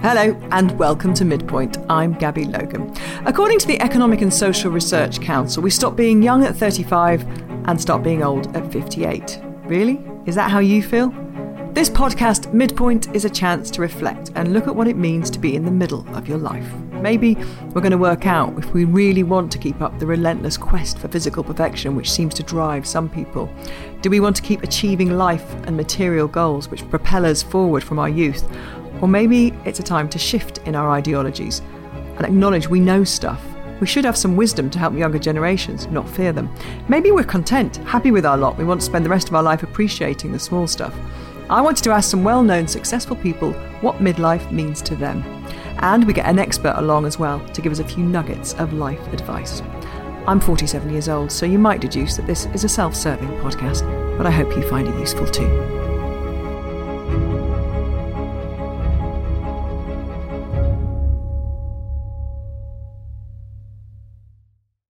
Hello, and welcome to Midpoint. I'm Gabby Logan. According to the Economic and Social Research Council, we stop being young at 35 and start being old at 58. Really? Is that how you feel? This podcast, Midpoint, is a chance to reflect and look at what it means to be in the middle of your life. Maybe we're going to work out if we really want to keep up the relentless quest for physical perfection which seems to drive some people. Do we want to keep achieving life and material goals which propel us forward from our youth? Or maybe it's a time to shift in our ideologies and acknowledge we know stuff. We should have some wisdom to help younger generations, not fear them. Maybe we're content, happy with our lot. We want to spend the rest of our life appreciating the small stuff. I wanted to ask some well known successful people what midlife means to them. And we get an expert along as well to give us a few nuggets of life advice. I'm 47 years old, so you might deduce that this is a self serving podcast, but I hope you find it useful too.